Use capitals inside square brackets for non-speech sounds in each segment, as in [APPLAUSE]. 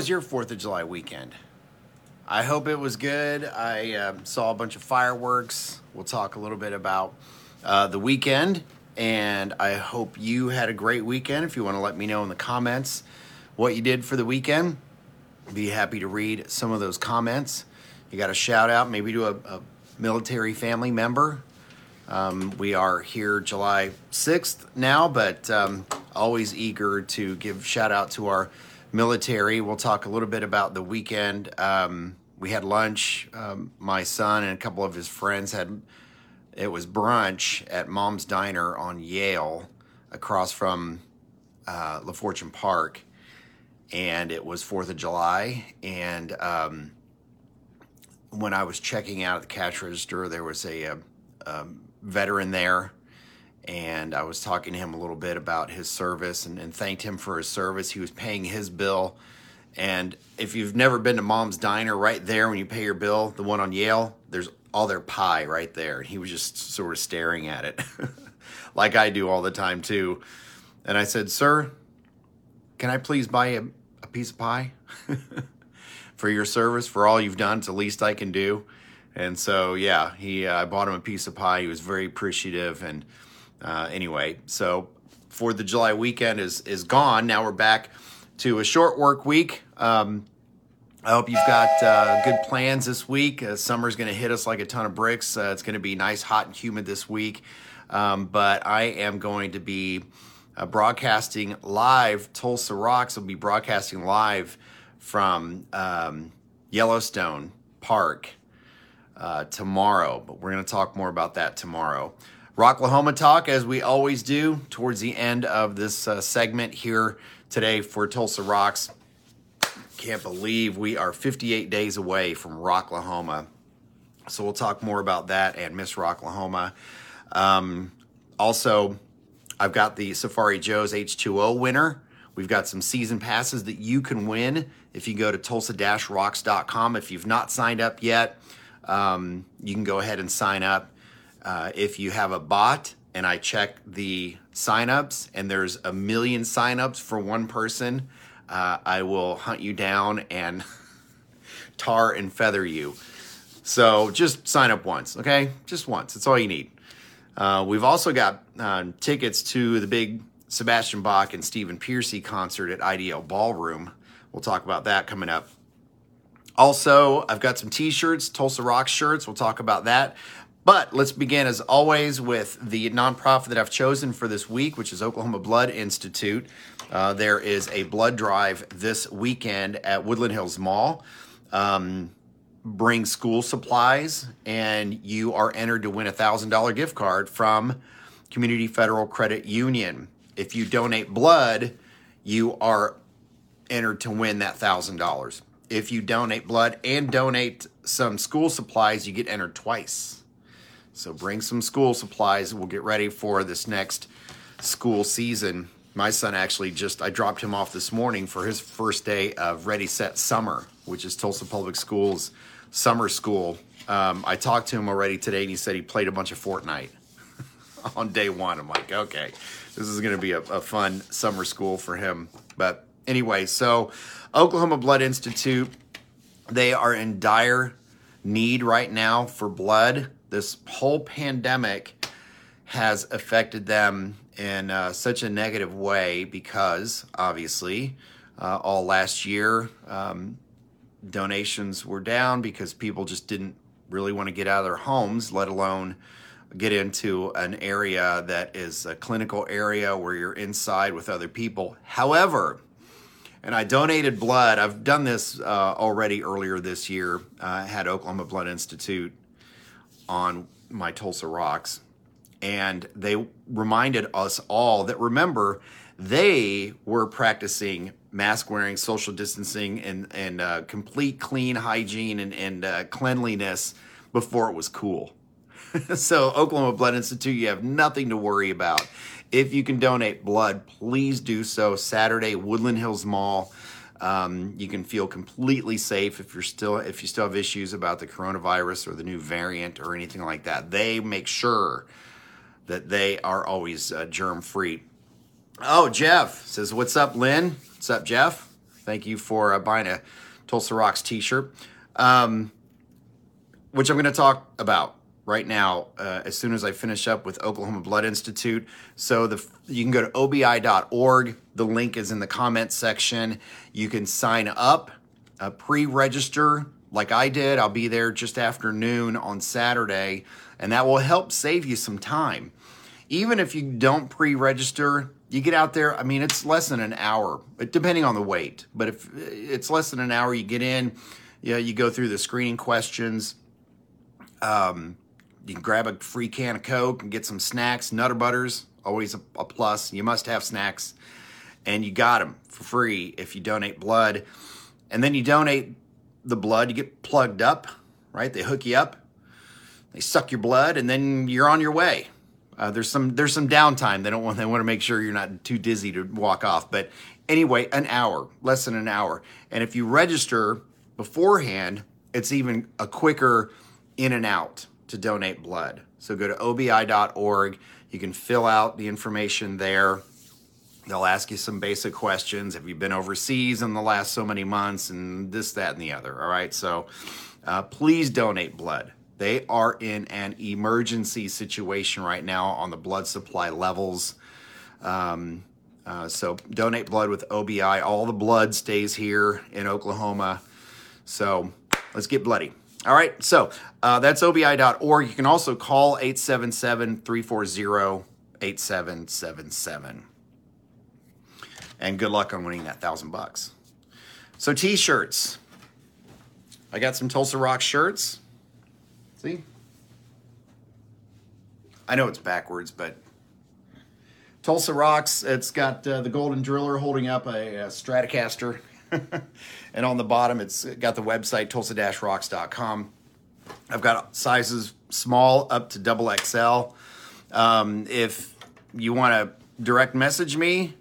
was your Fourth of July weekend? I hope it was good. I uh, saw a bunch of fireworks. We'll talk a little bit about uh, the weekend, and I hope you had a great weekend. If you want to let me know in the comments what you did for the weekend, be happy to read some of those comments. You got a shout out maybe to a, a military family member. Um, we are here July 6th now, but um, always eager to give shout out to our military. We'll talk a little bit about the weekend. Um, we had lunch. Um, my son and a couple of his friends had it was brunch at Mom's Diner on Yale, across from uh, La Fortune Park, and it was Fourth of July. And um, when I was checking out at the cash register, there was a, a, a veteran there and I was talking to him a little bit about his service and, and, thanked him for his service. He was paying his bill. And if you've never been to Mom's Diner, right there when you pay your bill, the one on Yale, there's all their pie right there. He was just sort of staring at it, [LAUGHS] like I do all the time too. And I said, Sir, can I please buy a, a piece of pie [LAUGHS] for your service, for all you've done? It's the least I can do. And so, yeah, he uh, I bought him a piece of pie. He was very appreciative and uh, anyway, so for the July weekend is is gone. Now we're back to a short work week. Um, I hope you've got uh, good plans this week. Uh, summer's going to hit us like a ton of bricks. Uh, it's going to be nice, hot, and humid this week. Um, but I am going to be uh, broadcasting live. Tulsa Rocks will be broadcasting live from um, Yellowstone Park uh, tomorrow. But we're going to talk more about that tomorrow. Rocklahoma talk, as we always do, towards the end of this uh, segment here today for Tulsa Rocks. Can't believe we are 58 days away from Rocklahoma. So we'll talk more about that and Miss Rocklahoma. Um, also, I've got the Safari Joe's H2O winner. We've got some season passes that you can win if you go to tulsa-rocks.com. If you've not signed up yet, um, you can go ahead and sign up. Uh, if you have a bot and I check the signups and there's a million signups for one person, uh, I will hunt you down and [LAUGHS] tar and feather you. So just sign up once, okay? Just once. That's all you need. Uh, we've also got uh, tickets to the big Sebastian Bach and Stephen Pearcy concert at IDL Ballroom. We'll talk about that coming up. Also, I've got some t shirts, Tulsa Rock shirts. We'll talk about that. But let's begin, as always, with the nonprofit that I've chosen for this week, which is Oklahoma Blood Institute. Uh, there is a blood drive this weekend at Woodland Hills Mall. Um, bring school supplies, and you are entered to win a $1,000 gift card from Community Federal Credit Union. If you donate blood, you are entered to win that $1,000. If you donate blood and donate some school supplies, you get entered twice. So bring some school supplies. We'll get ready for this next school season. My son actually just, I dropped him off this morning for his first day of Ready Set Summer, which is Tulsa Public Schools summer school. Um, I talked to him already today and he said he played a bunch of Fortnite [LAUGHS] on day one. I'm like, okay, this is going to be a, a fun summer school for him. But anyway, so Oklahoma Blood Institute, they are in dire need right now for blood this whole pandemic has affected them in uh, such a negative way because obviously uh, all last year um, donations were down because people just didn't really want to get out of their homes let alone get into an area that is a clinical area where you're inside with other people however and I donated blood. I've done this uh, already earlier this year. Uh, I had Oklahoma Blood Institute on my Tulsa Rocks, and they reminded us all that remember they were practicing mask wearing, social distancing, and and uh, complete clean hygiene and and uh, cleanliness before it was cool. [LAUGHS] so Oklahoma Blood Institute, you have nothing to worry about. If you can donate blood, please do so. Saturday, Woodland Hills Mall. Um, you can feel completely safe if you're still if you still have issues about the coronavirus or the new variant or anything like that. They make sure that they are always uh, germ free. Oh, Jeff says, "What's up, Lynn? What's up, Jeff? Thank you for uh, buying a Tulsa Rocks t-shirt, um, which I'm going to talk about right now uh, as soon as I finish up with Oklahoma Blood Institute. So the you can go to obi.org. The link is in the comments section. You can sign up, uh, pre-register like I did. I'll be there just after noon on Saturday, and that will help save you some time. Even if you don't pre-register, you get out there. I mean, it's less than an hour, depending on the wait. But if it's less than an hour, you get in. Yeah, you go through the screening questions. Um, you can grab a free can of Coke and get some snacks, Nutter Butters, always a, a plus. You must have snacks, and you got them for free if you donate blood. And then you donate the blood, you get plugged up, right? They hook you up, they suck your blood, and then you're on your way. Uh, there's some there's some downtime. They don't want they want to make sure you're not too dizzy to walk off. But anyway, an hour, less than an hour. And if you register beforehand, it's even a quicker in and out to donate blood. So go to obi.org. You can fill out the information there. They'll ask you some basic questions. Have you been overseas in the last so many months and this, that, and the other? All right. So uh, please donate blood. They are in an emergency situation right now on the blood supply levels. Um, uh, so donate blood with OBI. All the blood stays here in Oklahoma. So let's get bloody. All right, so uh, that's obi.org. You can also call 877 340 8777. And good luck on winning that thousand bucks. So, t shirts. I got some Tulsa Rock shirts. See? I know it's backwards, but Tulsa Rocks, it's got uh, the Golden Driller holding up a, a Stratocaster. [LAUGHS] and on the bottom, it's got the website tulsa-rocks.com. I've got sizes small up to double XL. Um, if you want to direct message me,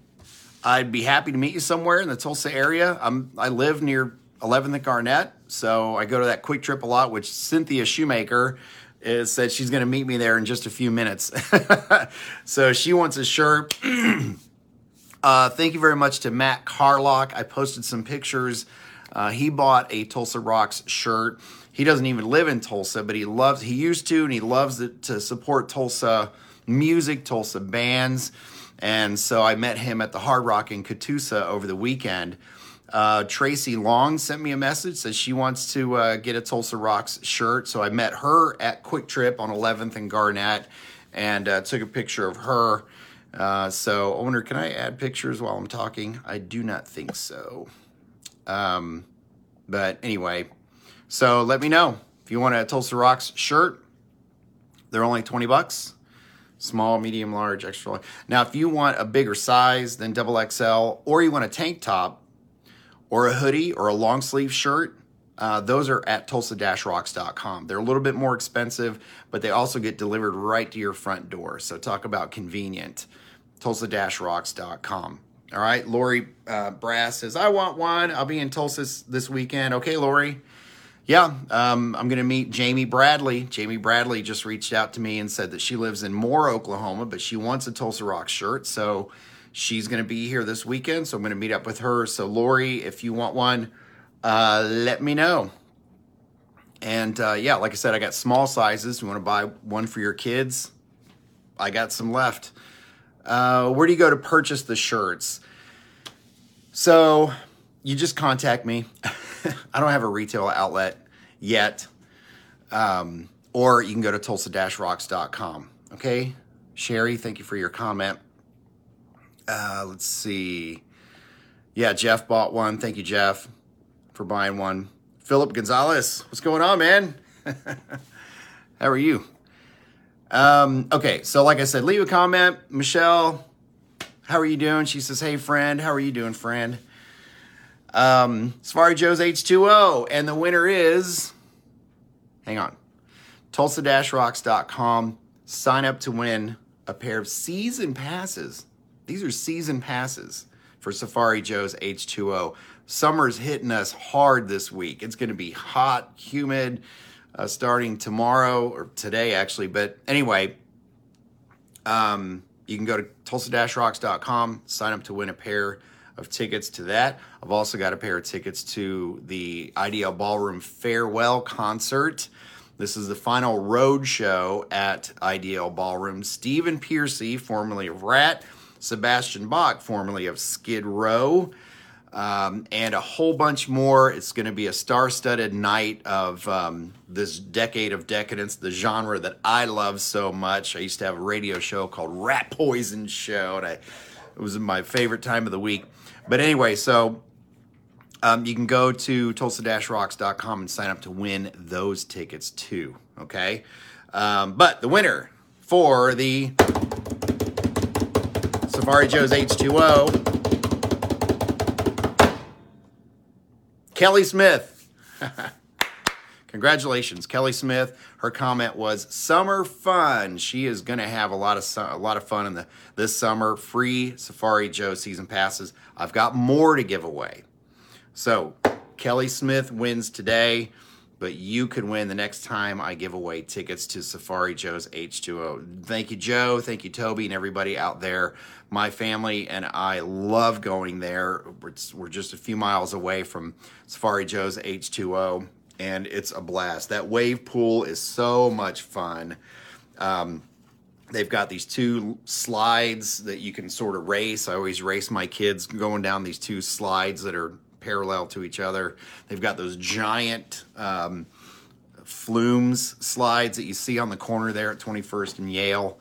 I'd be happy to meet you somewhere in the Tulsa area. I'm I live near 11th and Garnett, so I go to that quick Trip a lot. Which Cynthia Shoemaker is said she's going to meet me there in just a few minutes. [LAUGHS] so she wants a shirt. [CLEARS THROAT] Uh, thank you very much to Matt Carlock. I posted some pictures. Uh, he bought a Tulsa Rocks shirt. He doesn't even live in Tulsa, but he loves, he used to, and he loves it, to support Tulsa music, Tulsa bands. And so I met him at the Hard Rock in Catoosa over the weekend. Uh, Tracy Long sent me a message, says she wants to uh, get a Tulsa Rocks shirt. So I met her at Quick Trip on 11th and Garnett and uh, took a picture of her uh, so, owner, can I add pictures while I'm talking? I do not think so. Um, but anyway, so let me know if you want a Tulsa Rocks shirt. They're only 20 bucks. Small, medium, large, extra large. Now, if you want a bigger size than double XL, or you want a tank top, or a hoodie, or a long sleeve shirt, uh, those are at tulsa-rocks.com. They're a little bit more expensive, but they also get delivered right to your front door. So talk about convenient. Tulsa-rocks.com. All right, Lori uh, Brass says, I want one. I'll be in Tulsa this weekend. Okay, Lori. Yeah, um, I'm going to meet Jamie Bradley. Jamie Bradley just reached out to me and said that she lives in Moore, Oklahoma, but she wants a Tulsa Rock shirt. So she's going to be here this weekend. So I'm going to meet up with her. So, Lori, if you want one, uh, let me know. And uh, yeah, like I said, I got small sizes. You want to buy one for your kids? I got some left. Uh, where do you go to purchase the shirts? So you just contact me. [LAUGHS] I don't have a retail outlet yet. Um, or you can go to tulsa-rocks.com. Okay. Sherry, thank you for your comment. Uh, let's see. Yeah, Jeff bought one. Thank you, Jeff for buying one. Philip Gonzalez, what's going on, man? [LAUGHS] How are you? Um, okay, so like I said, leave a comment. Michelle, how are you doing? She says, hey, friend. How are you doing, friend? Um, Safari Joe's H2O. And the winner is, hang on, tulsa-rocks.com. Sign up to win a pair of season passes. These are season passes for Safari Joe's H2O summer's hitting us hard this week. It's going to be hot, humid, uh, starting tomorrow or today, actually. But anyway, um, you can go to tulsa-rocks.com, sign up to win a pair of tickets to that. I've also got a pair of tickets to the IDL Ballroom farewell concert. This is the final road show at IDL Ballroom. Stephen Pearcy, formerly of Ratt, Sebastian Bach, formerly of Skid Row, um, and a whole bunch more. It's going to be a star studded night of um, this decade of decadence, the genre that I love so much. I used to have a radio show called Rat Poison Show, and I, it was my favorite time of the week. But anyway, so um, you can go to tulsa-rocks.com and sign up to win those tickets too. Okay, um, but the winner for the Safari Joe's H2O, Kelly Smith. [LAUGHS] Congratulations, Kelly Smith. Her comment was summer fun. She is going to have a lot of su- a lot of fun in the this summer. Free Safari Joe season passes. I've got more to give away. So, Kelly Smith wins today, but you could win the next time I give away tickets to Safari Joe's H2O. Thank you, Joe. Thank you, Toby, and everybody out there. My family and I love going there. We're, we're just a few miles away from Safari Joe's H2O, and it's a blast. That wave pool is so much fun. Um, they've got these two slides that you can sort of race. I always race my kids going down these two slides that are parallel to each other. They've got those giant um, flumes slides that you see on the corner there at 21st and Yale.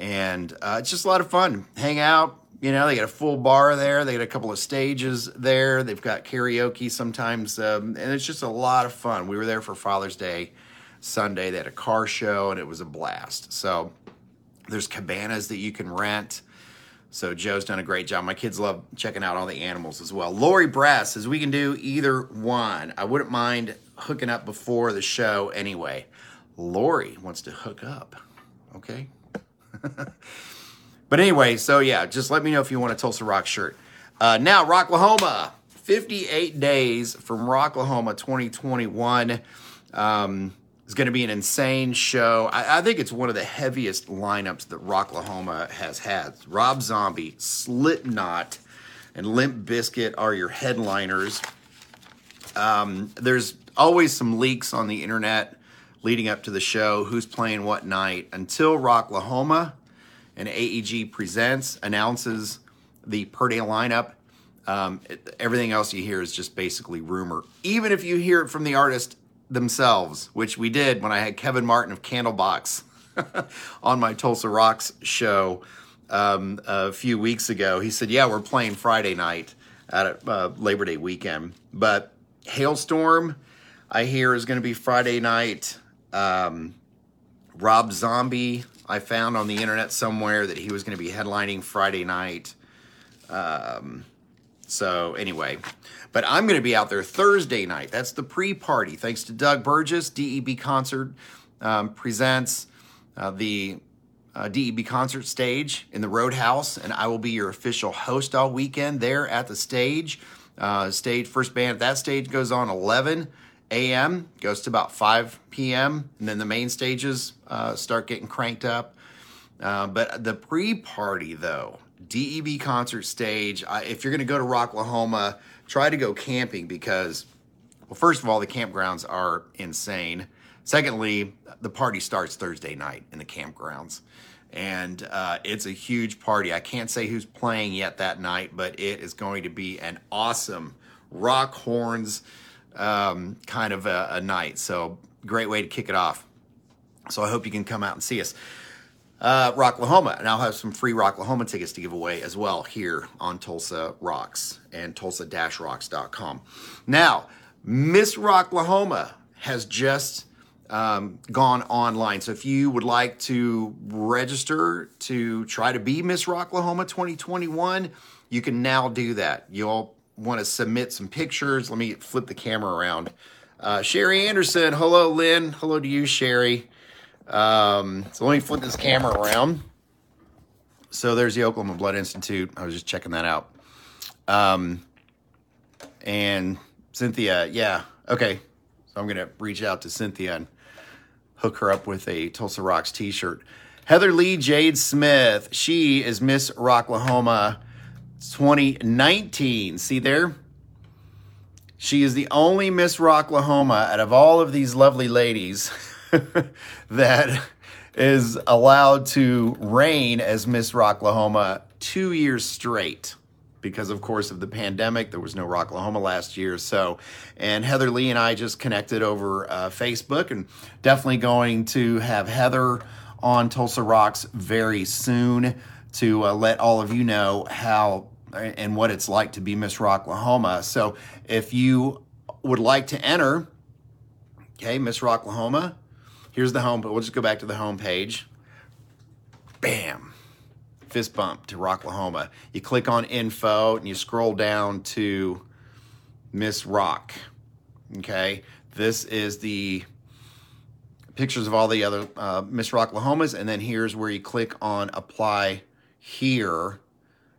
And uh, it's just a lot of fun. Hang out. You know, they got a full bar there. They got a couple of stages there. They've got karaoke sometimes. Um, and it's just a lot of fun. We were there for Father's Day Sunday. They had a car show and it was a blast. So there's cabanas that you can rent. So Joe's done a great job. My kids love checking out all the animals as well. Lori Brass says we can do either one. I wouldn't mind hooking up before the show anyway. Lori wants to hook up. Okay. [LAUGHS] but anyway, so yeah, just let me know if you want a Tulsa Rock shirt. Uh, now, Rocklahoma, 58 days from Rocklahoma 2021. Um, it's going to be an insane show. I, I, think it's one of the heaviest lineups that Rocklahoma has had. Rob Zombie, Slipknot, and Limp Bizkit are your headliners. Um, there's always some leaks on the internet leading up to the show, who's playing what night, until Rocklahoma and AEG Presents announces the per day lineup. Um, everything else you hear is just basically rumor. Even if you hear it from the artist themselves, which we did when I had Kevin Martin of Candlebox [LAUGHS] on my Tulsa Rocks show um, a few weeks ago. He said, "Yeah, we're playing Friday night at uh, Labor Day weekend, but Halestorm, I hear, is going to be Friday night." Um, Rob Zombie, I found on the internet somewhere that he was going to be headlining Friday night. Um, so anyway, but I'm going to be out there Thursday night. That's the pre-party. Thanks to Doug Burgess, DEB Concert um, presents uh, the uh, DEB concert stage in the Roadhouse, and I will be your official host all weekend there at the stage. Uh, stage first band at that stage goes on 11 a.m. goes to about 5 p.m. and then the main stages uh, start getting cranked up. Uh, but the pre-party though, DEB concert stage. If you're going to go to Rocklahoma, try to go camping because, well, first of all, the campgrounds are insane. Secondly, the party starts Thursday night in the campgrounds. And uh, it's a huge party. I can't say who's playing yet that night, but it is going to be an awesome rock horns um, kind of a, a night. So, great way to kick it off. So, I hope you can come out and see us uh, Rocklahoma. And I'll have some free Rocklahoma tickets to give away as well here on Tulsa Rocks and tulsa-rocks.com. Now, Miss Rocklahoma has just um, gone online. So if you would like to register to try to be Miss Rocklahoma 2021, you can now do that. You'll want to submit some pictures. Let me flip the camera around. Uh, Sherry Anderson, hello, Lynn. Hello to you, Sherry. Um, so let me flip this camera around. So there's the Oklahoma Blood Institute. I was just checking that out. Um, and Cynthia, yeah, okay. So I'm gonna reach out to Cynthia and hook her up with a Tulsa Rocks T-shirt. Heather Lee Jade Smith. She is Miss Rocklahoma 2019. See there? She is the only Miss Rocklahoma out of all of these lovely ladies [LAUGHS] [LAUGHS] that is allowed to reign as Miss Rocklahoma two years straight because of course of the pandemic. There was no rocklahoma last year so and heather lee and i just connected over uh, facebook and definitely going to have heather on tulsa rocks very soon to uh, let all of you know how and what it's like to be miss rocklahoma. So if you would like to enter okay miss rocklahoma here's the home but we'll just go back to the home page bam fist bump to Rocklahoma. You click on info and you scroll down to Miss Rock. Okay, this is the pictures of all the other uh, Miss Rocklahomas, and then here's where you click on apply here.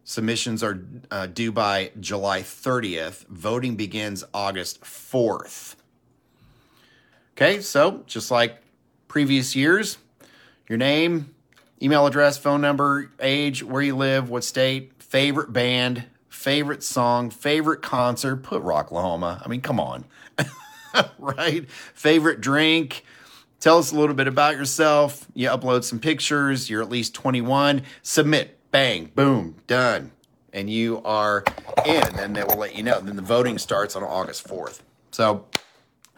Submissions are uh, due by July 30th. Voting begins August 4th. Okay, so just like previous years, your name, email address, phone number, age, where you live, what state, favorite band, favorite song, favorite concert. Put Rocklahoma. I mean, come on. [LAUGHS] right? Favorite drink. Tell us a little bit about yourself. You upload some pictures. You're at least 21. Submit. Bang. Boom. Done. And you are in. And they will let you know. And then the voting starts on August 4th. So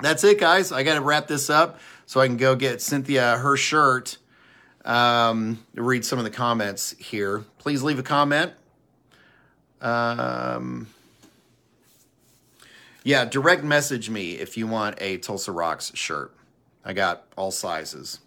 that's it, guys. I got to wrap this up so I can go get Cynthia her shirt um, read some of the comments here. Please leave a comment. Um, yeah, direct message me if you want a Tulsa Rocks shirt. I got all sizes.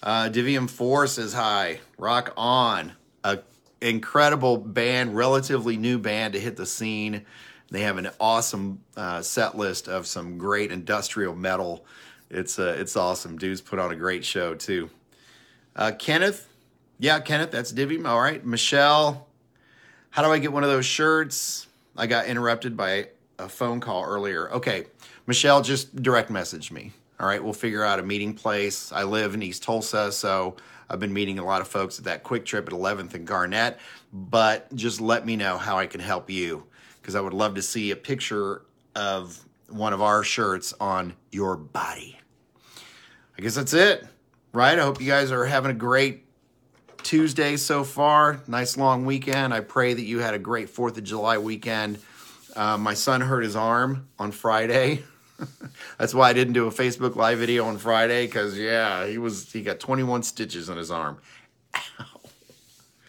Uh, Divium 4 says hi. Rock on. A incredible band, relatively new band to hit the scene. They have an awesome uh, set list of some great industrial metal. It's uh, it's awesome. Dudes put on a great show too. Uh, Kenneth, yeah, Kenneth, that's Divvy. All right. Michelle, how do I get one of those shirts? I got interrupted by a phone call earlier. Okay. Michelle, just direct message me. All right. We'll figure out a meeting place. I live in East Tulsa, so I've been meeting a lot of folks at that quick trip at 11th and Garnett. But just let me know how I can help you because I would love to see a picture of one of our shirts on your body. I guess that's it right? I hope you guys are having a great Tuesday so far. Nice long weekend. I pray that you had a great 4th of July weekend. Uh, my son hurt his arm on Friday. [LAUGHS] That's why I didn't do a Facebook live video on Friday because yeah, he was he got 21 stitches on his arm. Ow.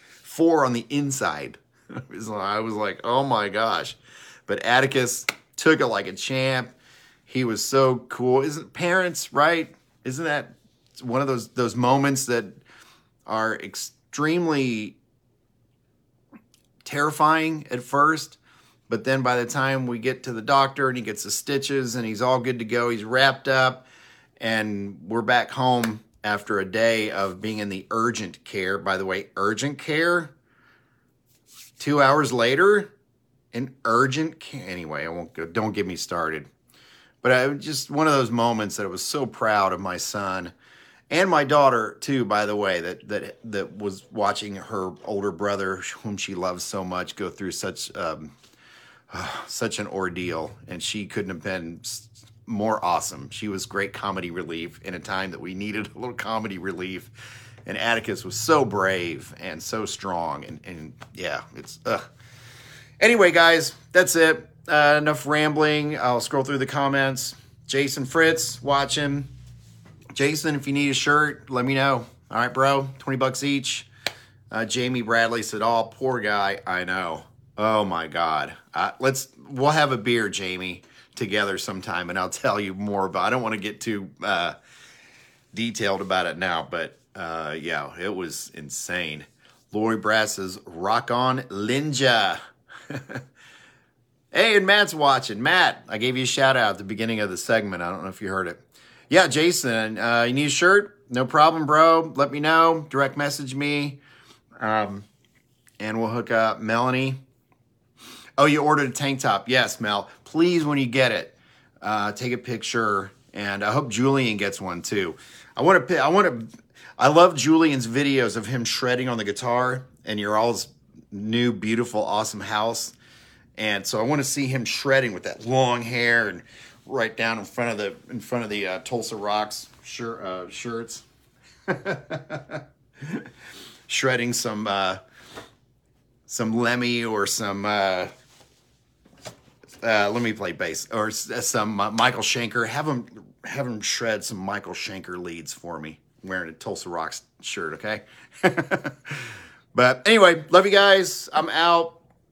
Four on the inside. [LAUGHS] I was like, oh my gosh. But Atticus took it like a champ. He was so cool. Isn't parents right? Isn't that one of those those moments that are extremely terrifying at first but then by the time we get to the doctor and he gets the stitches and he's all good to go he's wrapped up and we're back home after a day of being in the urgent care by the way urgent care two hours later in urgent care anyway i won't go don't get me started. But I just one of those moments that I was so proud of my son and my daughter too by the way that that that was watching her older brother whom she loves so much go through such um, uh, [SIGHS] such an ordeal. And she couldn't have been more awesome. She was great comedy relief in a time that we needed a little comedy relief. And atticus was so brave and so strong. And, and yeah it's uh. Anyway guys that's it uh, enough rambling i'll scroll through the comments jason fritz watch him. Jason, if you need a shirt, let me know. All right, bro, 20 bucks each. Uh, Jamie Bradley said, "Oh, poor guy. I know. Oh my God. Uh, let's we'll have a beer, Jamie, together sometime, and I'll tell you more about. I don't want to get too uh, detailed about it now, but uh, yeah, it was insane. Lori Brass says, "Rock on, Linja." [LAUGHS] hey, and Matt's watching. Matt, I gave you a shout out at the beginning of the segment. I don't know if you heard it. Yeah, Jason, uh, you need a shirt? No problem, bro. Let me know. Direct message me, um, and we'll hook up. Melanie. Oh, you ordered a tank top? Yes, Mel. Please, when you get it, uh, take a picture, and I hope Julian gets one too. I want to. I want to. I love Julian's videos of him shredding on the guitar, and you're all new, beautiful, awesome house. And so I want to see him shredding with that long hair and right down in front of the in front of the uh, Tulsa Rocks shir- uh, shirts, [LAUGHS] shredding some uh, some Lemmy or some. Uh, uh, let me play bass or some uh, Michael Schenker. Have him have him shred some Michael Schenker leads for me, wearing a Tulsa Rocks shirt. Okay. [LAUGHS] but anyway, love you guys. I'm out.